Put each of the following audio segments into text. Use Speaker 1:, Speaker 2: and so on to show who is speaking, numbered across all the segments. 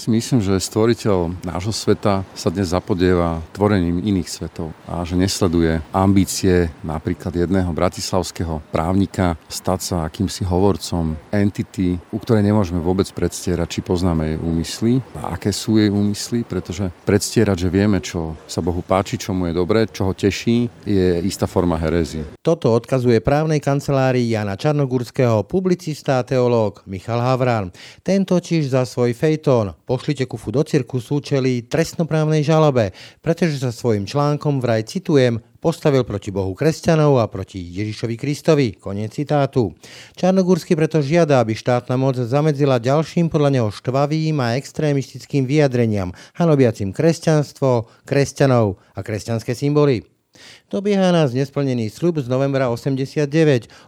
Speaker 1: si myslím, že stvoriteľ nášho sveta sa dnes zapodieva tvorením iných svetov a že nesleduje ambície napríklad jedného bratislavského právnika stať sa akýmsi hovorcom entity, u ktorej nemôžeme vôbec predstierať, či poznáme jej úmysly a aké sú jej úmysly, pretože predstierať, že vieme, čo sa Bohu páči, čo mu je dobre, čo ho teší, je istá forma herézie.
Speaker 2: Toto odkazuje právnej kancelárii Jana Čarnogurského publicista a teológ Michal Havran. Tento čiž za svoj fejtón Pošlite kufu do cirkusu čeli trestnoprávnej žalobe, pretože sa svojim článkom vraj citujem postavil proti Bohu kresťanov a proti Ježišovi Kristovi. Konec citátu. Čarnogórsky preto žiada, aby štátna moc zamedzila ďalším podľa neho štvavým a extrémistickým vyjadreniam, hanobiacim kresťanstvo, kresťanov a kresťanské symboly. Dobieha nás nesplnený sľub z novembra 89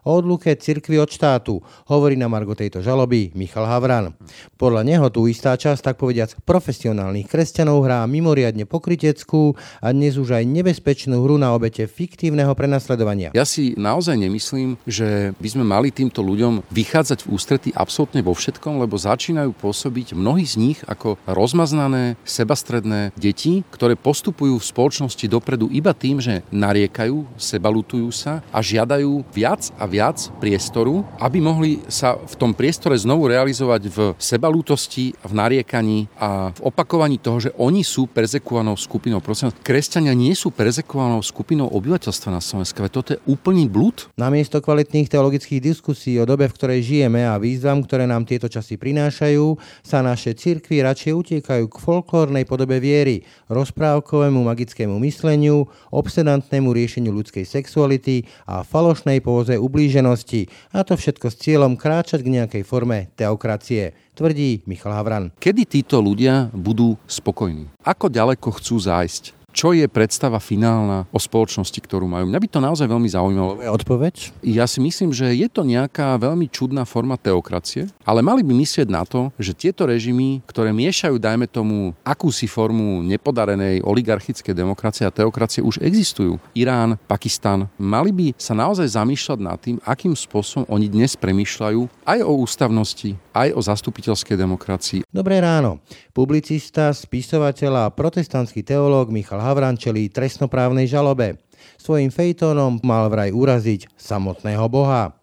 Speaker 2: o odluke cirkvi od štátu, hovorí na Margo tejto žaloby Michal Havran. Podľa neho tu istá časť, tak povediac, profesionálnych kresťanov hrá mimoriadne pokryteckú a dnes už aj nebezpečnú hru na obete fiktívneho prenasledovania.
Speaker 1: Ja si naozaj nemyslím, že by sme mali týmto ľuďom vychádzať v ústrety absolútne vo všetkom, lebo začínajú pôsobiť mnohí z nich ako rozmaznané, sebastredné deti, ktoré postupujú v spoločnosti dopredu iba tým, že na nariekajú, sebalutujú sa a žiadajú viac a viac priestoru, aby mohli sa v tom priestore znovu realizovať v sebalutosti, v nariekaní a v opakovaní toho, že oni sú perzekovanou skupinou. Prosím, kresťania nie sú perzekovanou skupinou obyvateľstva na Slovensku. Toto je úplný blúd.
Speaker 2: Namiesto kvalitných teologických diskusí o dobe, v ktorej žijeme a výzvam, ktoré nám tieto časy prinášajú, sa naše cirkvy radšej utiekajú k folklórnej podobe viery, rozprávkovému magickému mysleniu, obsedantnému následnému riešeniu ľudskej sexuality a falošnej póze ublíženosti. A to všetko s cieľom kráčať k nejakej forme teokracie tvrdí Michal Havran.
Speaker 1: Kedy títo ľudia budú spokojní? Ako ďaleko chcú zájsť? Čo je predstava finálna o spoločnosti, ktorú majú. Mňa by to naozaj veľmi zaujímalo.
Speaker 2: Odpoveď?
Speaker 1: Ja si myslím, že je to nejaká veľmi čudná forma teokracie, ale mali by myslieť na to, že tieto režimy, ktoré miešajú, dajme tomu, akúsi formu nepodarenej oligarchickej demokracie a teokracie, už existujú. Irán, Pakistan, mali by sa naozaj zamýšľať nad tým, akým spôsobom oni dnes premýšľajú aj o ústavnosti, aj o zastupiteľskej demokracii.
Speaker 2: Dobré ráno. Publicista, spisovateľ a protestantský teológ Michal Havran čelí trestnoprávnej žalobe. Svojim fejtónom mal vraj uraziť samotného Boha.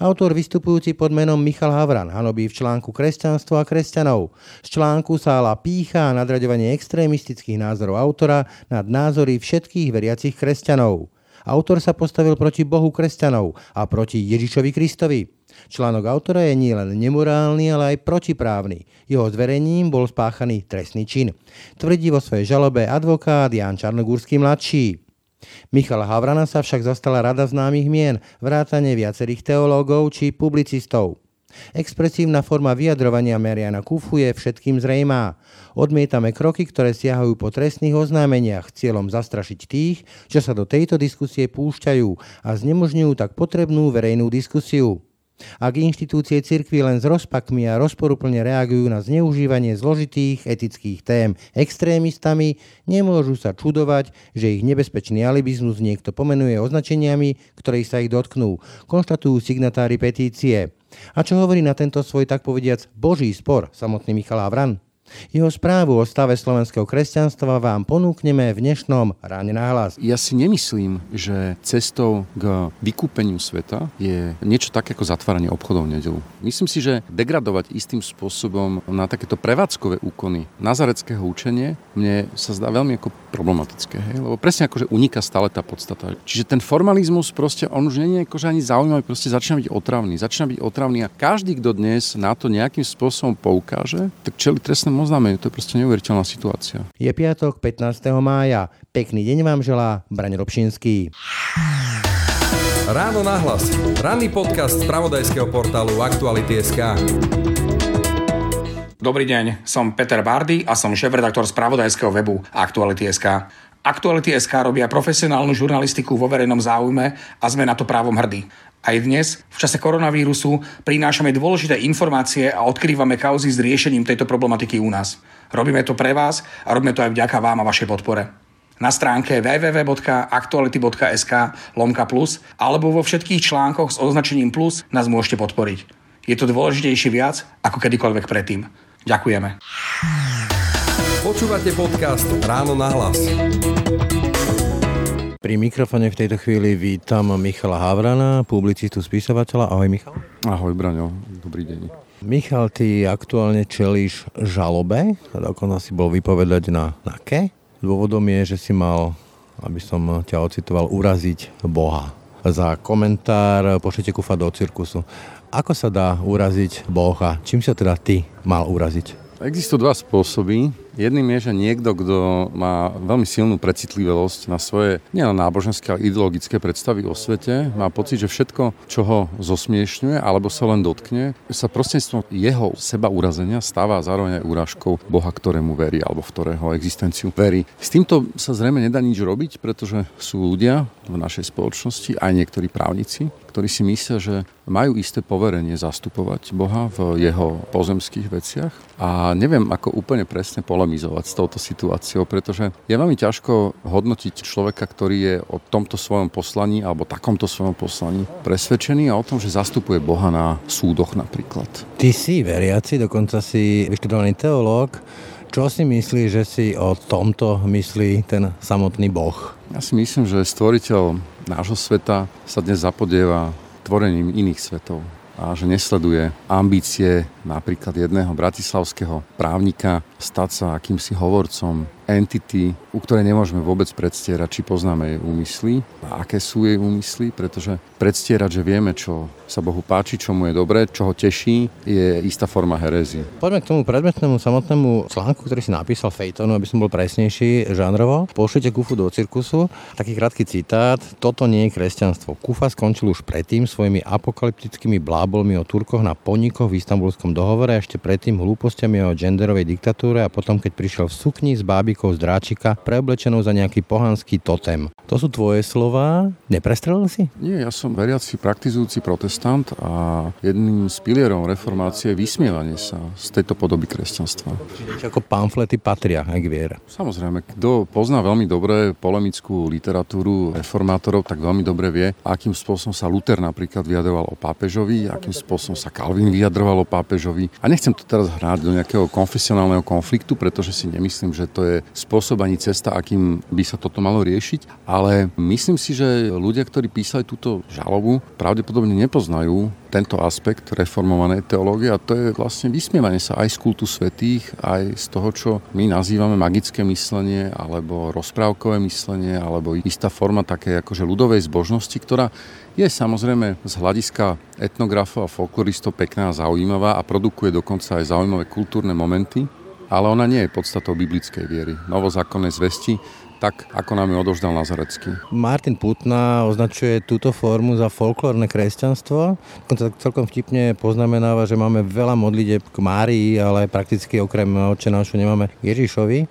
Speaker 2: Autor vystupujúci pod menom Michal Havran hanobí v článku Kresťanstvo a kresťanov. Z článku sa ala pícha nadraďovanie extrémistických názorov autora nad názory všetkých veriacich kresťanov. Autor sa postavil proti Bohu kresťanov a proti Ježišovi Kristovi. Článok autora je nielen nemorálny, ale aj protiprávny. Jeho zverejním bol spáchaný trestný čin. Tvrdí vo svojej žalobe advokát Jan Čarnogórsky mladší. Michal Havrana sa však zastala rada známych mien, vrátane viacerých teológov či publicistov. Expresívna forma vyjadrovania Mariana Kufu je všetkým zrejmá. Odmietame kroky, ktoré siahajú po trestných oznámeniach cieľom zastrašiť tých, čo sa do tejto diskusie púšťajú a znemožňujú tak potrebnú verejnú diskusiu. Ak inštitúcie cirkvi len s rozpakmi a rozporuplne reagujú na zneužívanie zložitých etických tém extrémistami, nemôžu sa čudovať, že ich nebezpečný alibizmus niekto pomenuje označeniami, ktoré sa ich dotknú, konštatujú signatári petície. A čo hovorí na tento svoj tak povediac boží spor samotný Michal Avran? Jeho správu o stave slovenského kresťanstva vám ponúkneme v dnešnom ráne na hlas.
Speaker 1: Ja si nemyslím, že cestou k vykúpeniu sveta je niečo také ako zatváranie obchodov v nedelu. Myslím si, že degradovať istým spôsobom na takéto prevádzkové úkony nazareckého učenie mne sa zdá veľmi ako problematické. Hej? Lebo presne ako, že uniká stále tá podstata. Čiže ten formalizmus proste, on už nie je akože ani zaujímavý, proste začína byť otravný. Začína byť otravný a každý, kto dnes na to nejakým spôsobom poukáže, tak čeli trestnému trestnom oznámení. To je proste neuveriteľná situácia.
Speaker 2: Je piatok 15. mája. Pekný deň vám želá Braň Robšinský.
Speaker 3: Ráno nahlas. Ranný podcast z pravodajského portálu Aktuality.sk.
Speaker 4: Dobrý deň, som Peter Bardy a som šéf-redaktor spravodajského webu Aktuality.sk. Aktuality.sk robia profesionálnu žurnalistiku vo verejnom záujme a sme na to právom hrdí. Aj dnes, v čase koronavírusu, prinášame dôležité informácie a odkrývame kauzy s riešením tejto problematiky u nás. Robíme to pre vás a robíme to aj vďaka vám a vašej podpore. Na stránke www.aktuality.sk lomka plus alebo vo všetkých článkoch s označením plus nás môžete podporiť. Je to dôležitejšie viac ako kedykoľvek predtým. Ďakujeme.
Speaker 3: Počúvate podcast Ráno na hlas.
Speaker 2: Pri mikrofone v tejto chvíli vítam Michala Havrana, publicistu, spisovateľa. Ahoj Michal.
Speaker 1: Ahoj Braňo, dobrý deň.
Speaker 2: Michal, ty aktuálne čelíš žalobe, dokonca si bol vypovedať na NAKE. Dôvodom je, že si mal, aby som ťa ocitoval, uraziť Boha. Za komentár pošlite kufa do cirkusu. Ako sa dá uraziť Boha? Čím sa teda ty mal uraziť?
Speaker 1: Existujú dva spôsoby. Jedným je, že niekto, kto má veľmi silnú precitlivosť na svoje nielen náboženské, ale ideologické predstavy o svete, má pocit, že všetko, čo ho zosmiešňuje alebo sa len dotkne, sa prostredstvom jeho seba urazenia stáva zároveň aj úražkou Boha, ktorému verí alebo v ktorého existenciu verí. S týmto sa zrejme nedá nič robiť, pretože sú ľudia v našej spoločnosti, aj niektorí právnici, ktorí si myslia, že majú isté poverenie zastupovať Boha v jeho pozemských veciach a neviem, ako úplne presne polemizovať s touto situáciou, pretože je veľmi ťažko hodnotiť človeka, ktorý je o tomto svojom poslaní alebo takomto svojom poslaní presvedčený a o tom, že zastupuje Boha na súdoch napríklad.
Speaker 2: Ty si veriaci, dokonca si vyštudovaný teológ. Čo si myslíš, že si o tomto myslí ten samotný Boh?
Speaker 1: Ja si myslím, že stvoriteľ nášho sveta sa dnes zapodieva tvorením iných svetov a že nesleduje ambície napríklad jedného bratislavského právnika stať sa akýmsi hovorcom entity, u ktorej nemôžeme vôbec predstierať, či poznáme jej úmysly a aké sú jej úmysly, pretože predstierať, že vieme, čo sa Bohu páči, čo mu je dobré, čo ho teší, je istá forma herézie.
Speaker 2: Poďme k tomu predmetnému samotnému článku, ktorý si napísal Fejtonu, aby som bol presnejší žánrovo. Pošlite Kufu do cirkusu. Taký krátky citát. Toto nie je kresťanstvo. Kufa skončil už predtým svojimi apokalyptickými blábolmi o Turkoch na ponikoch v istambulskom dohovore ešte predtým hlúpostiami o genderovej diktatúre a potom, keď prišiel v sukni s bábikou z dráčika, preoblečenou za nejaký pohanský totem. To sú tvoje slova. Neprestrelil si?
Speaker 1: Nie, ja som veriaci praktizujúci protestant a jedným z pilierov reformácie je vysmievanie sa z tejto podoby kresťanstva.
Speaker 2: Čiže ako pamflety patria aj k viere.
Speaker 1: Samozrejme, kto pozná veľmi dobre polemickú literatúru reformátorov, tak veľmi dobre vie, akým spôsobom sa Luther napríklad vyjadroval o pápežovi, akým spôsobom sa Calvin vyjadroval o pápežovi. A nechcem to teraz hrať do nejakého konfesionálneho konfliktu, pretože si nemyslím, že to je spôsob ani cesta, akým by sa toto malo riešiť, ale myslím si, že ľudia, ktorí písali túto žalobu, pravdepodobne nepoznajú tento aspekt reformovanej teológie a to je vlastne vysmievanie sa aj z kultu svetých, aj z toho, čo my nazývame magické myslenie alebo rozprávkové myslenie alebo istá forma také akože ľudovej zbožnosti, ktorá je samozrejme z hľadiska etnografov a folkloristov pekná a zaujímavá a produkuje dokonca aj zaujímavé kultúrne momenty, ale ona nie je podstatou biblickej viery, novozákonnej zvesti, tak ako nám ju odovzdal Nazarecký.
Speaker 2: Martin Putna označuje túto formu za folklórne kresťanstvo. Dokonca celkom vtipne poznamenáva, že máme veľa modlitev k Márii, ale prakticky okrem očenášu nemáme Ježišovi.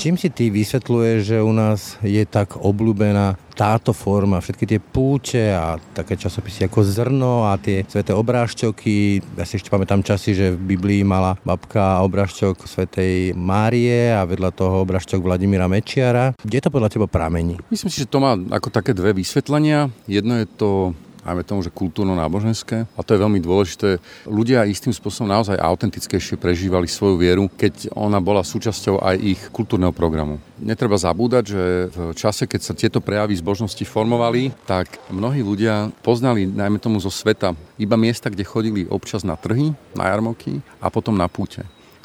Speaker 2: Čím si ty vysvetľuješ, že u nás je tak obľúbená táto forma, všetky tie púče a také časopisy ako Zrno a tie sveté obrážťoky. Ja si ešte pamätám časy, že v Biblii mala babka obrážťok svetej Márie a vedľa toho obrážťok Vladimíra Mečiara. Kde to podľa teba pramení?
Speaker 1: Myslím si, že to má ako také dve vysvetlenia. Jedno je to ajme tomu, že kultúrno-náboženské. A to je veľmi dôležité. Ľudia istým spôsobom naozaj autentickejšie prežívali svoju vieru, keď ona bola súčasťou aj ich kultúrneho programu. Netreba zabúdať, že v čase, keď sa tieto prejavy zbožnosti formovali, tak mnohí ľudia poznali, najmä tomu zo sveta, iba miesta, kde chodili občas na trhy, na jarmoky a potom na púte.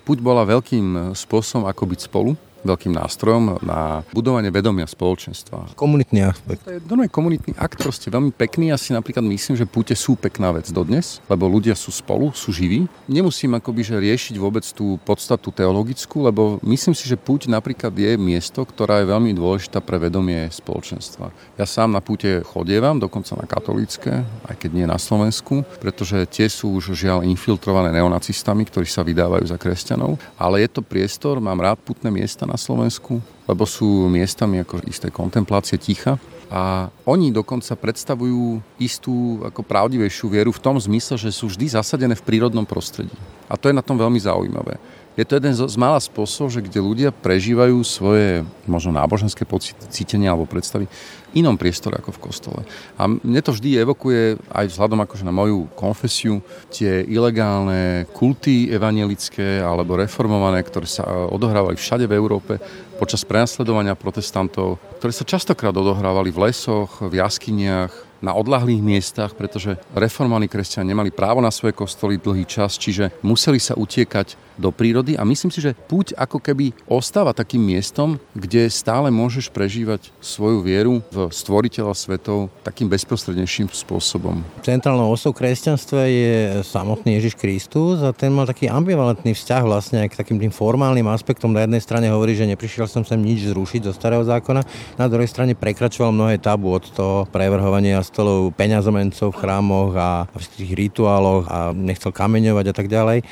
Speaker 1: Puť bola veľkým spôsobom, ako byť spolu, veľkým nástrojom na budovanie vedomia spoločenstva.
Speaker 2: Komunitný aspekt.
Speaker 1: To je normálne komunitný akt, proste veľmi pekný. Ja si napríklad myslím, že púte sú pekná vec dodnes, lebo ľudia sú spolu, sú živí. Nemusím akoby že riešiť vôbec tú podstatu teologickú, lebo myslím si, že púť napríklad je miesto, ktorá je veľmi dôležitá pre vedomie spoločenstva. Ja sám na púte chodievam, dokonca na katolícke, aj keď nie na Slovensku, pretože tie sú už žiaľ infiltrované neonacistami, ktorí sa vydávajú za kresťanov, ale je to priestor, mám rád putné miesta na Slovensku, lebo sú miestami ako isté kontemplácie ticha. A oni dokonca predstavujú istú ako pravdivejšiu vieru v tom zmysle, že sú vždy zasadené v prírodnom prostredí. A to je na tom veľmi zaujímavé. Je to jeden z, z mála spôsobov, že kde ľudia prežívajú svoje možno náboženské pocity, cítenia alebo predstavy v inom priestore ako v kostole. A mne to vždy evokuje aj vzhľadom akože na moju konfesiu tie ilegálne kulty evangelické alebo reformované, ktoré sa odohrávali všade v Európe počas prenasledovania protestantov, ktoré sa častokrát odohrávali v lesoch, v jaskyniach, na odlahlých miestach, pretože reformovaní kresťania nemali právo na svoje kostoly dlhý čas, čiže museli sa utiekať do prírody a myslím si, že púť ako keby ostáva takým miestom, kde stále môžeš prežívať svoju vieru v stvoriteľa svetov takým bezprostrednejším spôsobom.
Speaker 2: Centrálnou osou kresťanstva je samotný Ježiš Kristus a ten mal taký ambivalentný vzťah vlastne k takým tým formálnym aspektom. Na jednej strane hovorí, že neprišiel som sem nič zrušiť zo starého zákona, na druhej strane prekračoval mnohé tabu od toho prevrhovania stolov peňazomencov v chrámoch a v tých rituáloch a nechcel kameňovať a tak ďalej.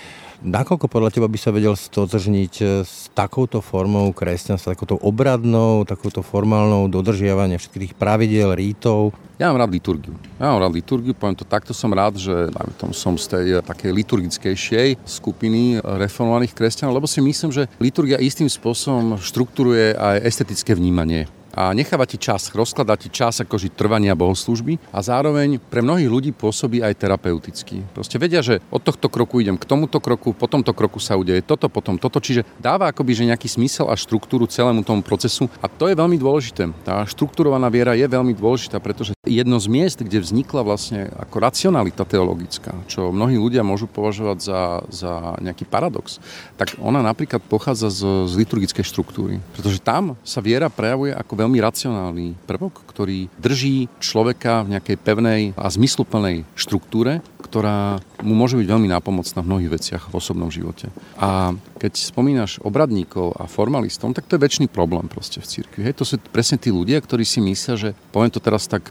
Speaker 2: Nakoľko podľa teba by sa vedel stotožniť e, s takouto formou kresťanstva, takouto obradnou, takouto formálnou dodržiavania všetkých tých pravidiel, rítov?
Speaker 1: Ja mám rád liturgiu. Ja mám rád liturgiu, poviem to takto, som rád, že tom som z tej e, takej liturgickejšej skupiny reformovaných kresťanov, lebo si myslím, že liturgia istým spôsobom štruktúruje aj estetické vnímanie a necháva ti čas, rozkladá ti čas akože trvania bohoslužby a zároveň pre mnohých ľudí pôsobí aj terapeuticky. Proste vedia, že od tohto kroku idem k tomuto kroku, po tomto kroku sa udeje toto, potom toto, čiže dáva akoby že nejaký smysel a štruktúru celému tomu procesu a to je veľmi dôležité. Tá štruktúrovaná viera je veľmi dôležitá, pretože jedno z miest, kde vznikla vlastne ako racionalita teologická, čo mnohí ľudia môžu považovať za, za nejaký paradox, tak ona napríklad pochádza z, z liturgickej štruktúry. Pretože tam sa viera prejavuje ako veľmi racionálny prvok, ktorý drží človeka v nejakej pevnej a zmysluplnej štruktúre, ktorá mu môže byť veľmi nápomocná v mnohých veciach v osobnom živote. A keď spomínaš obradníkov a formalistom, tak to je väčší problém proste v cirkvi. Hej, to sú presne tí ľudia, ktorí si myslia, že poviem to teraz tak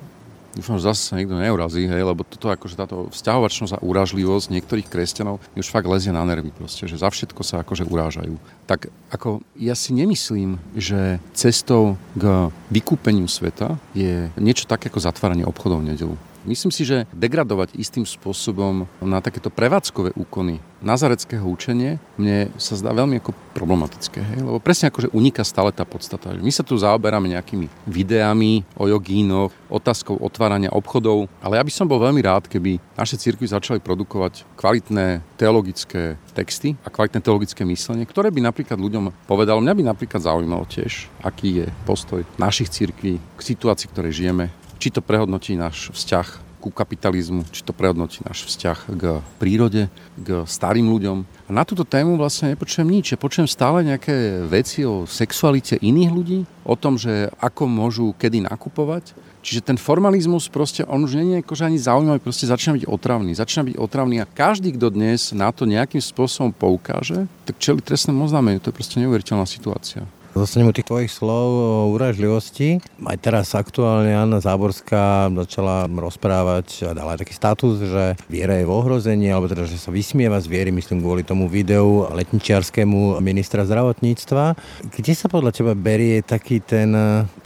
Speaker 1: Dúfam, že zase sa nikto neurazí, hej, lebo toto akože táto vzťahovačnosť a úražlivosť niektorých kresťanov už fakt lezie na nervy proste, že za všetko sa akože urážajú. Tak ako ja si nemyslím, že cestou k vykúpeniu sveta je niečo také ako zatváranie obchodov v nedelu. Myslím si, že degradovať istým spôsobom na takéto prevádzkové úkony nazareckého učenie mne sa zdá veľmi ako problematické. Hej? Lebo presne ako, že uniká stále tá podstata. My sa tu zaoberáme nejakými videami o jogínoch, otázkou otvárania obchodov, ale ja by som bol veľmi rád, keby naše cirkvy začali produkovať kvalitné teologické texty a kvalitné teologické myslenie, ktoré by napríklad ľuďom povedalo, mňa by napríklad zaujímalo tiež, aký je postoj našich cirkví k situácii, ktorej žijeme, či to prehodnotí náš vzťah ku kapitalizmu, či to prehodnotí náš vzťah k prírode, k starým ľuďom. A na túto tému vlastne nepočujem nič. Ja počujem stále nejaké veci o sexualite iných ľudí, o tom, že ako môžu kedy nakupovať. Čiže ten formalizmus proste, on už je akože ani zaujímavý, proste začína byť otravný. Začína byť otravný a každý, kto dnes na to nejakým spôsobom poukáže, tak čeli trestnému oznámeniu. To je proste neuveriteľná situácia.
Speaker 2: Zostanem u tých tvojich slov o uražlivosti. Aj teraz aktuálne Anna Záborská začala rozprávať a dala taký status, že viera je v ohrození, alebo teda, že sa vysmieva z viery, myslím kvôli tomu videu letničiarskému ministra zdravotníctva. Kde sa podľa teba berie taký ten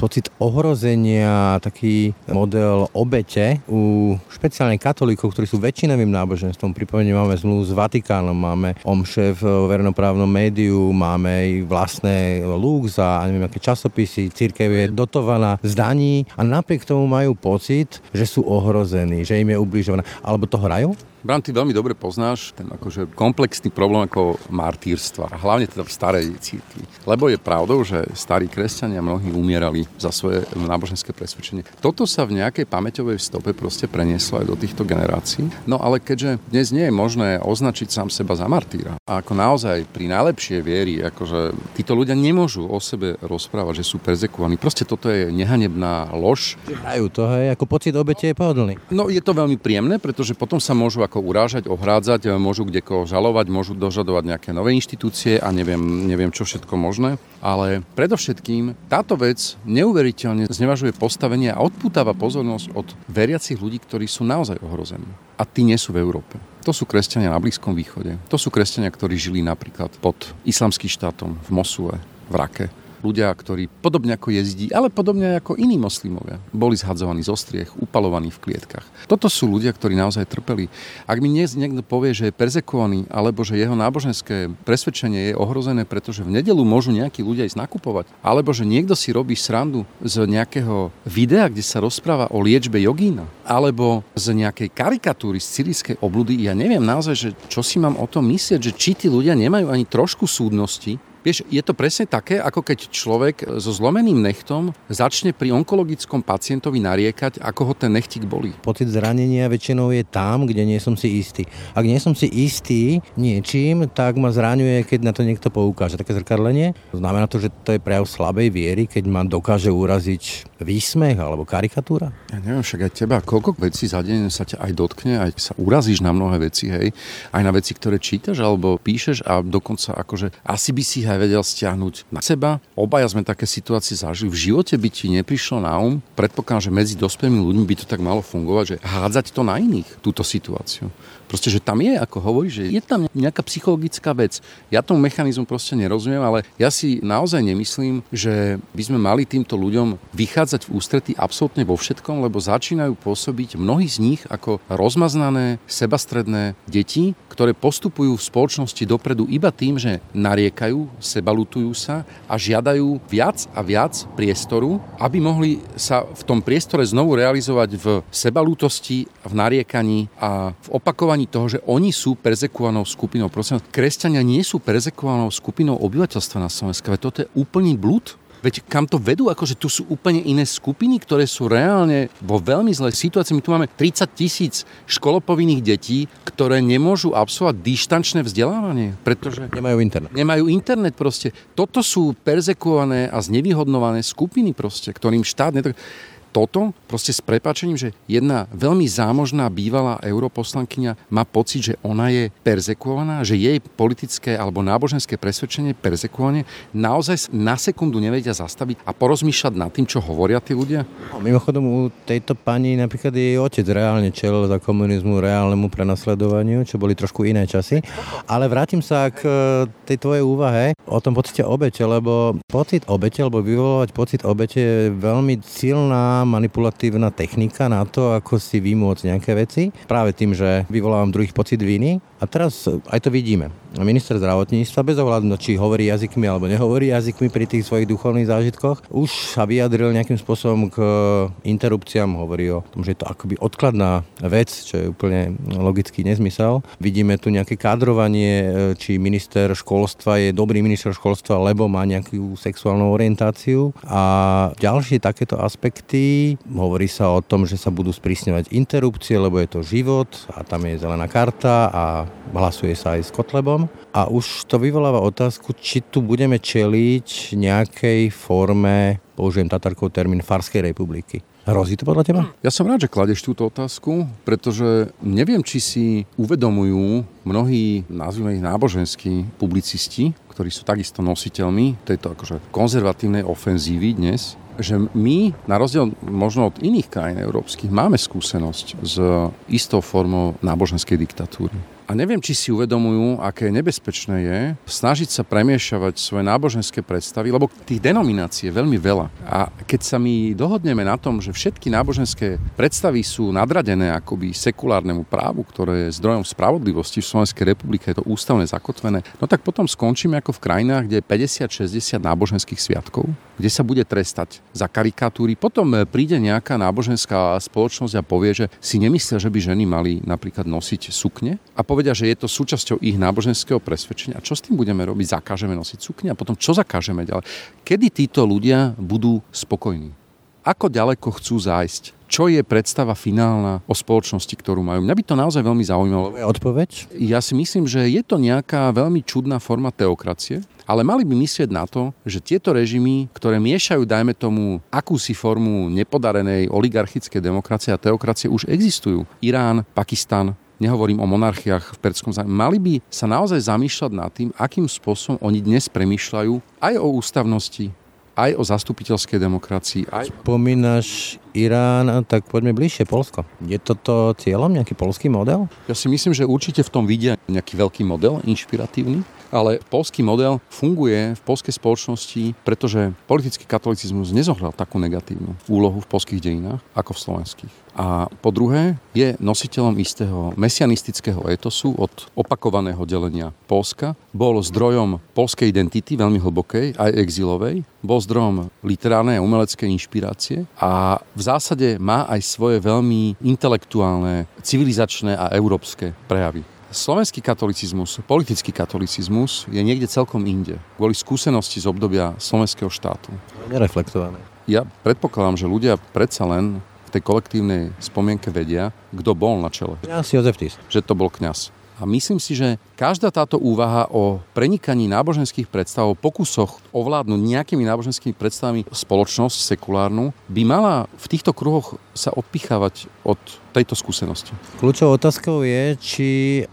Speaker 2: pocit ohrozenia, taký model obete u špeciálne katolíkov, ktorí sú väčšinovým náboženstvom. Pripomeniem, máme zmluvu s Vatikánom, máme omše v verejnoprávnom médiu, máme aj vlastné lú Lux a neviem aké časopisy, církev je dotovaná z daní a napriek tomu majú pocit, že sú ohrození, že im je ubližované. Alebo to hrajú?
Speaker 1: Bram, ty veľmi dobre poznáš ten akože komplexný problém ako martýrstva, a hlavne teda v starej církvi. Lebo je pravdou, že starí kresťania mnohí umierali za svoje náboženské presvedčenie. Toto sa v nejakej pamäťovej stope proste prenieslo aj do týchto generácií. No ale keďže dnes nie je možné označiť sám seba za martýra, a ako naozaj pri najlepšej viery, akože títo ľudia nemôžu o sebe rozprávať, že sú perzekovaní. Proste toto je nehanebná lož.
Speaker 2: Hrajú to, hej, ako pocit obete je pohodlný.
Speaker 1: No je to veľmi príjemné, pretože potom sa môžu ako urážať, ohrádzať, môžu kde koho žalovať, môžu dožadovať nejaké nové inštitúcie a neviem, neviem čo všetko možné. Ale predovšetkým táto vec neuveriteľne znevažuje postavenie a odputáva pozornosť od veriacich ľudí, ktorí sú naozaj ohrození. A tí nie sú v Európe. To sú kresťania na Blízkom východe. To sú kresťania, ktorí žili napríklad pod islamským štátom v Mosule, v Rake ľudia, ktorí podobne ako jezdí, ale podobne ako iní moslimovia, boli zhadzovaní zo striech, upalovaní v klietkach. Toto sú ľudia, ktorí naozaj trpeli. Ak mi dnes niekto povie, že je perzekovaný, alebo že jeho náboženské presvedčenie je ohrozené, pretože v nedelu môžu nejakí ľudia ísť nakupovať, alebo že niekto si robí srandu z nejakého videa, kde sa rozpráva o liečbe jogína, alebo z nejakej karikatúry z syrijskej obludy, ja neviem naozaj, že čo si mám o tom myslieť, že či tí ľudia nemajú ani trošku súdnosti, Vieš, je to presne také, ako keď človek so zlomeným nechtom začne pri onkologickom pacientovi nariekať, ako ho ten nechtik bolí.
Speaker 2: Pocit zranenia väčšinou je tam, kde nie som si istý. Ak nie som si istý niečím, tak ma zraňuje, keď na to niekto poukáže. Také zrkadlenie. Znamená to, že to je prejav slabej viery, keď ma dokáže uraziť výsmech alebo karikatúra?
Speaker 1: Ja neviem, však aj teba, koľko vecí za deň sa ťa aj dotkne, aj sa urazíš na mnohé veci, hej, aj na veci, ktoré čítaš alebo píšeš a dokonca akože asi by si aj vedel stiahnuť na seba. Obaja sme také situácie zažili. V živote by ti neprišlo na um, predpokladám, že medzi dospelými ľuďmi by to tak malo fungovať, že hádzať to na iných, túto situáciu. Proste, že tam je, ako hovorí, že je tam nejaká psychologická vec. Ja tomu mechanizmu proste nerozumiem, ale ja si naozaj nemyslím, že by sme mali týmto ľuďom vychádzať v ústretí absolútne vo všetkom, lebo začínajú pôsobiť mnohí z nich ako rozmaznané, sebastredné deti, ktoré postupujú v spoločnosti dopredu iba tým, že nariekajú, sebalutujú sa a žiadajú viac a viac priestoru, aby mohli sa v tom priestore znovu realizovať v sebalútosti, v nariekaní a v opakovaní vnímaní toho, že oni sú perzekovanou skupinou. Prosím, kresťania nie sú perzekovanou skupinou obyvateľstva na Slovensku. Toto je úplný blúd. Veď kam to vedú, akože tu sú úplne iné skupiny, ktoré sú reálne vo veľmi zlej situácii. My tu máme 30 tisíc školopovinných detí, ktoré nemôžu absolvovať dištančné vzdelávanie, pretože...
Speaker 2: Nemajú internet.
Speaker 1: Nemajú internet proste. Toto sú perzekované a znevýhodnované skupiny proste, ktorým štát... Netak toto proste s prepačením, že jedna veľmi zámožná bývalá europoslankyňa má pocit, že ona je perzekovaná, že jej politické alebo náboženské presvedčenie perzekované naozaj na sekundu nevedia zastaviť a porozmýšľať nad tým, čo hovoria tí ľudia?
Speaker 2: No, mimochodom u tejto pani napríklad jej otec reálne čel za komunizmu reálnemu prenasledovaniu, čo boli trošku iné časy. Ale vrátim sa k e, tej tvojej úvahe o tom pocite obete, lebo pocit obete, alebo vyvolávať pocit obete je veľmi silná manipulatívna technika na to, ako si vymôcť nejaké veci. Práve tým, že vyvolávam druhých pocit viny. A teraz aj to vidíme minister zdravotníctva, bez ohľadu, či hovorí jazykmi alebo nehovorí jazykmi pri tých svojich duchovných zážitkoch, už sa vyjadril nejakým spôsobom k interrupciám, hovorí o tom, že je to akoby odkladná vec, čo je úplne logický nezmysel. Vidíme tu nejaké kádrovanie, či minister školstva je dobrý minister školstva, lebo má nejakú sexuálnu orientáciu. A ďalšie takéto aspekty, hovorí sa o tom, že sa budú sprísňovať interrupcie, lebo je to život a tam je zelená karta a hlasuje sa aj s Kotlebom a už to vyvoláva otázku, či tu budeme čeliť nejakej forme, použijem Tatarkov termín, Farskej republiky. Hrozí to podľa teba?
Speaker 1: Ja som rád, že kladeš túto otázku, pretože neviem, či si uvedomujú mnohí, nazvime ich náboženskí publicisti, ktorí sú takisto nositeľmi tejto akože konzervatívnej ofenzívy dnes, že my, na rozdiel možno od iných krajín európskych, máme skúsenosť s istou formou náboženskej diktatúry. A neviem, či si uvedomujú, aké nebezpečné je snažiť sa premiešavať svoje náboženské predstavy, lebo tých denominácií je veľmi veľa. A keď sa my dohodneme na tom, že všetky náboženské predstavy sú nadradené akoby sekulárnemu právu, ktoré je zdrojom spravodlivosti v Slovenskej republike, je to ústavne zakotvené, no tak potom skončíme ako v krajinách, kde je 50-60 náboženských sviatkov, kde sa bude trestať za karikatúry. Potom príde nejaká náboženská spoločnosť a povie, že si nemyslia, že by ženy mali napríklad nosiť sukne a povie, povedia, že je to súčasťou ich náboženského presvedčenia. A čo s tým budeme robiť? Zakážeme nosiť sukne a potom čo zakážeme ďalej? Kedy títo ľudia budú spokojní? Ako ďaleko chcú zájsť? Čo je predstava finálna o spoločnosti, ktorú majú? Mňa by to naozaj veľmi zaujímalo.
Speaker 2: Odpoveď?
Speaker 1: Ja si myslím, že je to nejaká veľmi čudná forma teokracie, ale mali by myslieť na to, že tieto režimy, ktoré miešajú, dajme tomu, akúsi formu nepodarenej oligarchickej demokracie a teokracie, už existujú. Irán, Pakistan, nehovorím o monarchiách v perskom zájme, mali by sa naozaj zamýšľať nad tým, akým spôsobom oni dnes premýšľajú aj o ústavnosti, aj o zastupiteľskej demokracii. Aj...
Speaker 2: Spomínaš Irán, tak poďme bližšie, Polsko. Je toto cieľom, nejaký polský model?
Speaker 1: Ja si myslím, že určite v tom vidia nejaký veľký model, inšpiratívny ale polský model funguje v polskej spoločnosti, pretože politický katolicizmus nezohľal takú negatívnu úlohu v polských dejinách ako v slovenských. A po druhé, je nositeľom istého mesianistického etosu od opakovaného delenia Polska. Bol zdrojom polskej identity, veľmi hlbokej, aj exilovej. Bol zdrojom literárnej a umeleckej inšpirácie a v zásade má aj svoje veľmi intelektuálne, civilizačné a európske prejavy. Slovenský katolicizmus, politický katolicizmus je niekde celkom inde. Kvôli skúsenosti z obdobia slovenského štátu.
Speaker 2: Nereflektované.
Speaker 1: Ja predpokladám, že ľudia predsa len v tej kolektívnej spomienke vedia, kto bol na čele.
Speaker 2: Kňaz Jozef Tis.
Speaker 1: Že to bol kňaz. A myslím si, že každá táto úvaha o prenikaní náboženských predstav, o pokusoch ovládnuť nejakými náboženskými predstavami spoločnosť sekulárnu, by mala v týchto kruhoch sa odpichávať od tejto skúsenosti.
Speaker 2: Kľúčovou otázkou je, či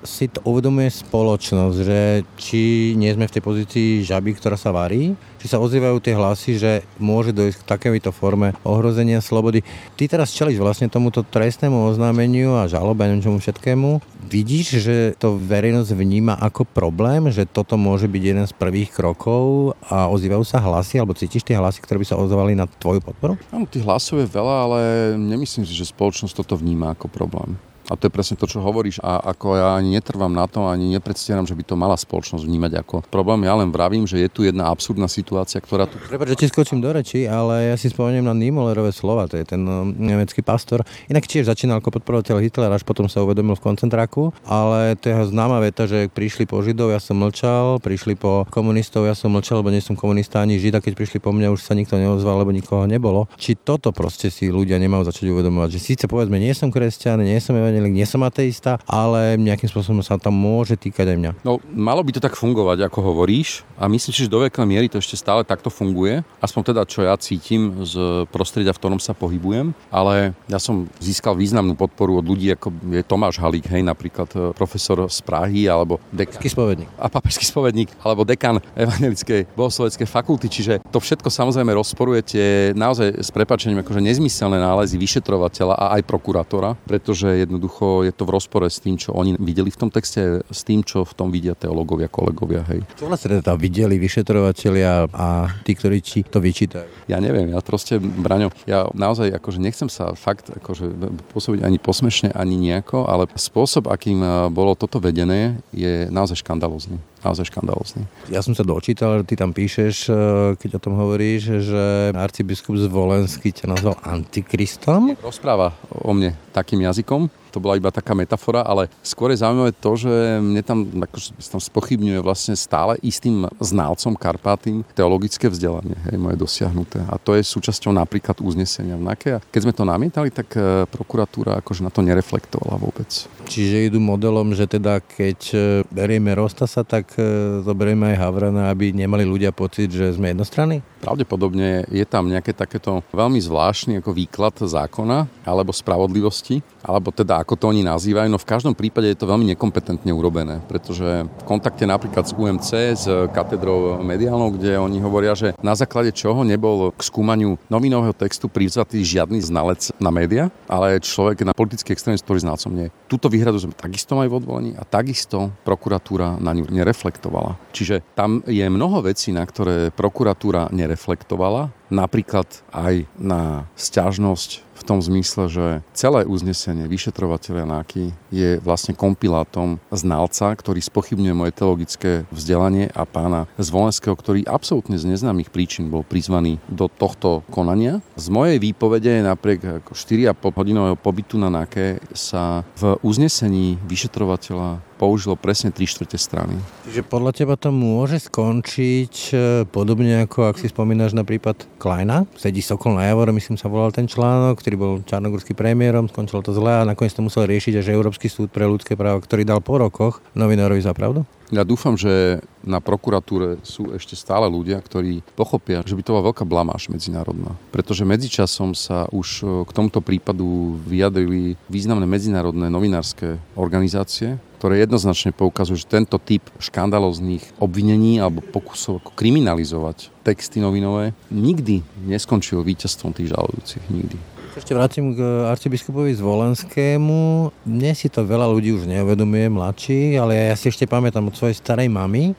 Speaker 2: si to uvedomuje spoločnosť, že či nie sme v tej pozícii žaby, ktorá sa varí, či sa ozývajú tie hlasy, že môže dojsť k takéto forme ohrozenia slobody. Ty teraz čeliš vlastne tomuto trestnému oznámeniu a žalobe a čomu všetkému. Vidíš, že to verejnosť vníma ako problém, že toto môže byť jeden z prvých krokov a ozývajú sa hlasy, alebo cítiš tie hlasy, ktoré by sa ozvali na tvoju podporu?
Speaker 1: Áno, tých hlasov je veľa, ale nemyslím si, že spoločnosť toto vníma ako problém. A to je presne to, čo hovoríš. A ako ja ani netrvám na to, ani nepredstieram, že by to mala spoločnosť vnímať ako problém. Ja len vravím, že je tu jedna absurdná situácia, ktorá tu...
Speaker 2: Prepač, že ti skočím do reči, ale ja si spomeniem na Niemöllerové slova, to je ten no, nemecký pastor. Inak tiež začínal ako podporovateľ Hitlera, až potom sa uvedomil v koncentráku, ale to je známa veta, že prišli po Židov, ja som mlčal, prišli po komunistov, ja som mlčal, lebo nie som komunista ani Žida, keď prišli po mňa, už sa nikto neozval, lebo nikoho nebolo. Či toto proste si ľudia nemajú začať uvedomovať, že síce povedzme, nie som kresťan, nie som evangelik, nie som ateista, ale nejakým spôsobom sa tam môže týkať aj mňa.
Speaker 1: No, malo by to tak fungovať, ako hovoríš a myslím si, že do veľkej miery to ešte stále takto funguje. Aspoň teda, čo ja cítim z prostredia, v ktorom sa pohybujem, ale ja som získal významnú podporu od ľudí, ako je Tomáš Halík, hej, napríklad e, profesor z Prahy, alebo dekan.
Speaker 2: spovedník.
Speaker 1: A papežský spovedník, alebo dekan Evangelickej bohosloveckej fakulty. Čiže to všetko samozrejme rozporuje tie naozaj s prepačením akože nezmyselné nálezy vyšetrovateľa a aj prokurátora, pretože jednoducho je to v rozpore s tým, čo oni videli v tom texte, s tým, čo v tom vidia teológovia, kolegovia. Hej.
Speaker 2: Čo vlastne teda videli vyšetrovateľia a tí, ktorí ti to vyčítajú?
Speaker 1: Ja neviem, ja proste, Braňo, ja naozaj akože nechcem sa fakt akože pôsobiť ani posmešne, ani nejako, ale spôsob, akým eh, bolo toto vedené, je naozaj škandalozný naozaj škandalozný.
Speaker 2: Ja som sa dočítal, ty tam píšeš, eh, keď o tom hovoríš, že arcibiskup Zvolenský ťa nazval antikristom.
Speaker 1: Rozpráva o mne takým jazykom, to bola iba taká metafora, ale skôr je zaujímavé to, že mne tam, akože, tam spochybňuje vlastne stále istým znalcom Karpatým teologické vzdelanie, hej, moje dosiahnuté. A to je súčasťou napríklad uznesenia v NAKE. A keď sme to namietali, tak e, prokuratúra akože na to nereflektovala vôbec.
Speaker 2: Čiže idú modelom, že teda keď e, berieme Rostasa, tak e, zoberieme aj Havrana, aby nemali ľudia pocit, že sme jednostranní?
Speaker 1: Pravdepodobne je tam nejaké takéto veľmi zvláštny ako výklad zákona alebo spravodlivosti, alebo teda ako to oni nazývajú, no v každom prípade je to veľmi nekompetentne urobené, pretože v kontakte napríklad s UMC, s katedrou mediálnou, kde oni hovoria, že na základe čoho nebol k skúmaniu novinového textu privzatý žiadny znalec na média, ale človek na politický extrémizm, ktorý znalcom nie. Túto výhradu sme takisto mali v odvolení a takisto prokuratúra na ňu nereflektovala. Čiže tam je mnoho vecí, na ktoré prokuratúra nereflektovala, napríklad aj na stiažnosť v tom zmysle, že celé uznesenie vyšetrovateľa NAKY je vlastne kompilátom znalca, ktorý spochybňuje moje teologické vzdelanie a pána Zvolenského, ktorý absolútne z neznámych príčin bol prizvaný do tohto konania. Z mojej výpovede napriek 4,5 hodinového pobytu na NAKE sa v uznesení vyšetrovateľa použilo presne 3 štvrte strany.
Speaker 2: Čiže podľa teba to môže skončiť e, podobne ako ak si spomínaš na prípad Kleina. Sedí Sokol na Javore, myslím sa volal ten článok, ktorý bol čarnogurský premiérom, skončilo to zle a nakoniec to musel riešiť až Európsky súd pre ľudské práva, ktorý dal po rokoch novinárovi za pravdu?
Speaker 1: Ja dúfam, že na prokuratúre sú ešte stále ľudia, ktorí pochopia, že by to bola veľká blamáž medzinárodná. Pretože medzičasom sa už k tomuto prípadu vyjadrili významné medzinárodné novinárske organizácie, ktoré jednoznačne poukazujú, že tento typ škandalozných obvinení alebo pokusov kriminalizovať texty novinové nikdy neskončil víťazstvom tých žalujúcich. Nikdy.
Speaker 2: Ešte vrátim k arcibiskupovi Zvolenskému. Mne si to veľa ľudí už neuvedomuje, mladší, ale ja si ešte pamätám od svojej starej mamy,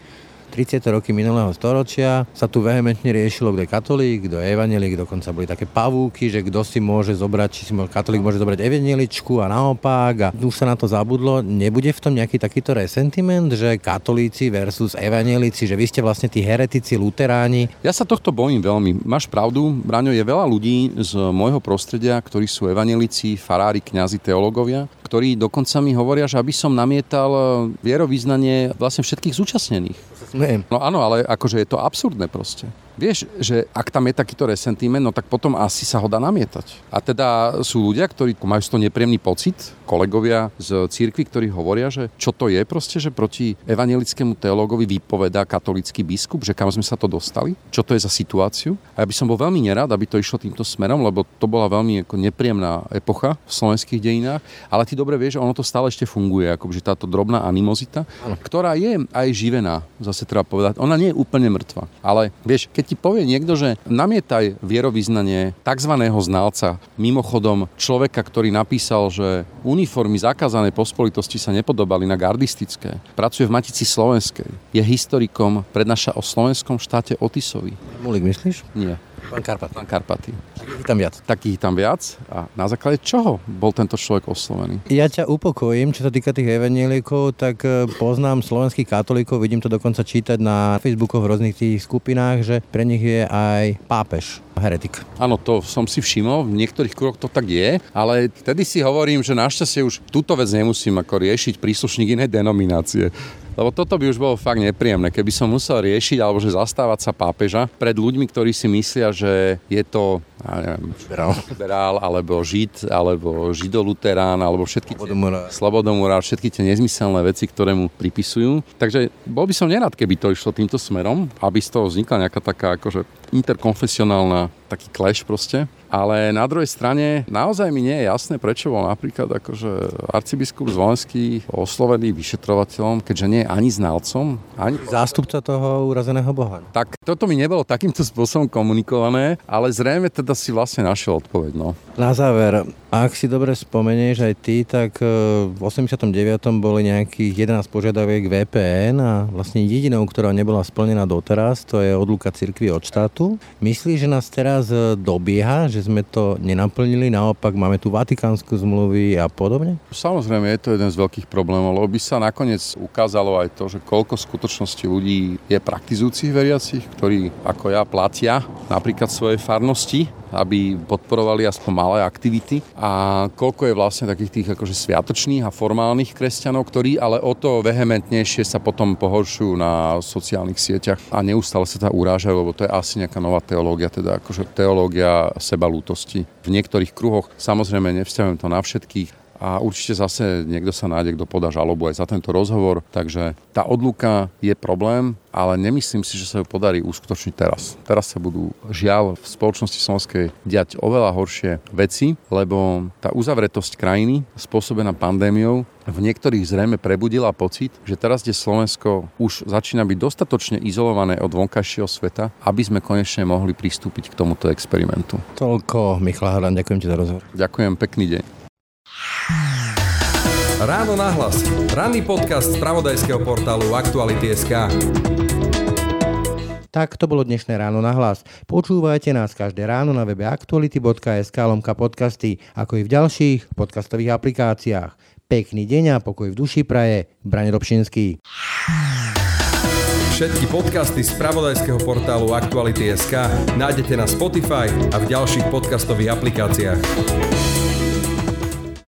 Speaker 2: 30. roky minulého storočia sa tu vehementne riešilo, kto je katolík, kto je evanelik, dokonca boli také pavúky, že kto si môže zobrať, či si katolík môže zobrať evaneličku a naopak a už sa na to zabudlo. Nebude v tom nejaký takýto resentiment, že katolíci versus evanelici, že vy ste vlastne tí heretici, luteráni?
Speaker 1: Ja sa tohto bojím veľmi. Máš pravdu, Braňo, je veľa ľudí z môjho prostredia, ktorí sú evanelici, farári, kňazi, teológovia, ktorí dokonca mi hovoria, že aby som namietal vierovýznanie vlastne všetkých zúčastnených. No áno, ale akože je to absurdné proste. Vieš, že ak tam je takýto resentiment, no tak potom asi sa ho dá namietať. A teda sú ľudia, ktorí majú z toho nepríjemný pocit, kolegovia z církvy, ktorí hovoria, že čo to je proste, že proti evangelickému teológovi vypovedá katolický biskup, že kam sme sa to dostali, čo to je za situáciu. A ja by som bol veľmi nerad, aby to išlo týmto smerom, lebo to bola veľmi ako nepríjemná epocha v slovenských dejinách, ale ty dobre vieš, že ono to stále ešte funguje, ako že táto drobná animozita, ktorá je aj živená, zase treba povedať. Ona nie je úplne mŕtva, ale vieš, keď ti povie niekto, že namietaj vierovýznanie tzv. znalca, mimochodom človeka, ktorý napísal, že uniformy zakázané pospolitosti sa nepodobali na gardistické, pracuje v Matici Slovenskej, je historikom, prednáša o slovenskom štáte Otisovi.
Speaker 2: Mulik, myslíš?
Speaker 1: Nie.
Speaker 2: Pán Karpat.
Speaker 1: Pán Karpaty.
Speaker 2: Takých tam viac.
Speaker 1: Takých tam viac. A na základe čoho bol tento človek oslovený?
Speaker 2: Ja ťa upokojím, čo sa týka tých evanielikov, tak e, poznám slovenských katolíkov, vidím to dokonca čítať na Facebooku v rôznych tých skupinách, že pre nich je aj pápež heretik.
Speaker 1: Áno, to som si všimol, v niektorých kruhoch to tak je, ale vtedy si hovorím, že našťastie už túto vec nemusím ako riešiť príslušník inej denominácie. Lebo toto by už bolo fakt nepríjemné, keby som musel riešiť alebo že zastávať sa pápeža pred ľuďmi, ktorí si myslia, že je to ja neviem, liberál. liberál alebo žid, alebo židoluterán, alebo všetky
Speaker 2: slobodomurár.
Speaker 1: slobodomurár, všetky tie nezmyselné veci, ktoré mu pripisujú. Takže bol by som nerad, keby to išlo týmto smerom, aby z toho vznikla nejaká taká akože interkonfesionálna taký clash proste. Ale na druhej strane naozaj mi nie je jasné, prečo bol napríklad akože arcibiskup Zvolenský oslovený vyšetrovateľom, keďže nie je ani znalcom, ani...
Speaker 2: Zástupca toho urazeného boha.
Speaker 1: Tak toto mi nebolo takýmto spôsobom komunikované, ale zrejme teda si vlastne našiel odpoveď. No.
Speaker 2: Na záver, ak si dobre spomenieš aj ty, tak e, v 89. boli nejakých 11 požiadaviek VPN a vlastne jedinou, ktorá nebola splnená doteraz, to je odluka cirkvi od štátu. Myslíš, že nás teraz e, dobieha, že sme to nenaplnili, naopak máme tu Vatikánsku zmluvy a podobne?
Speaker 1: Samozrejme, je to jeden z veľkých problémov, lebo by sa nakoniec ukázalo aj to, že koľko skutočnosti ľudí je praktizujúcich veriacich, ktorí ako ja platia napríklad svoje farnosti aby podporovali aspoň malé aktivity a koľko je vlastne takých tých akože sviatočných a formálnych kresťanov, ktorí ale o to vehementnejšie sa potom pohoršujú na sociálnych sieťach a neustále sa tá urážajú, lebo to je asi nejaká nová teológia, teda akože teológia seba lútosti. V niektorých kruhoch, samozrejme nevzťahujem to na všetkých, a určite zase niekto sa nájde, kto podá žalobu aj za tento rozhovor. Takže tá odluka je problém, ale nemyslím si, že sa ju podarí uskutočniť teraz. Teraz sa budú žiaľ v spoločnosti slovenskej diať oveľa horšie veci, lebo tá uzavretosť krajiny spôsobená pandémiou v niektorých zrejme prebudila pocit, že teraz, kde Slovensko už začína byť dostatočne izolované od vonkajšieho sveta, aby sme konečne mohli pristúpiť k tomuto experimentu.
Speaker 2: Toľko, Michal Hran, ďakujem ti za rozhovor.
Speaker 1: Ďakujem, pekný deň.
Speaker 3: Ráno nahlas. Ranný podcast z pravodajského portálu Aktuality.sk.
Speaker 2: Tak to bolo dnešné ráno na hlas. Počúvajte nás každé ráno na webe aktuality.sk lomka podcasty, ako i v ďalších podcastových aplikáciách. Pekný deň a pokoj v duši praje. Braň Robšinský.
Speaker 3: Všetky podcasty z pravodajského portálu Aktuality.sk nájdete na Spotify a v ďalších podcastových aplikáciách.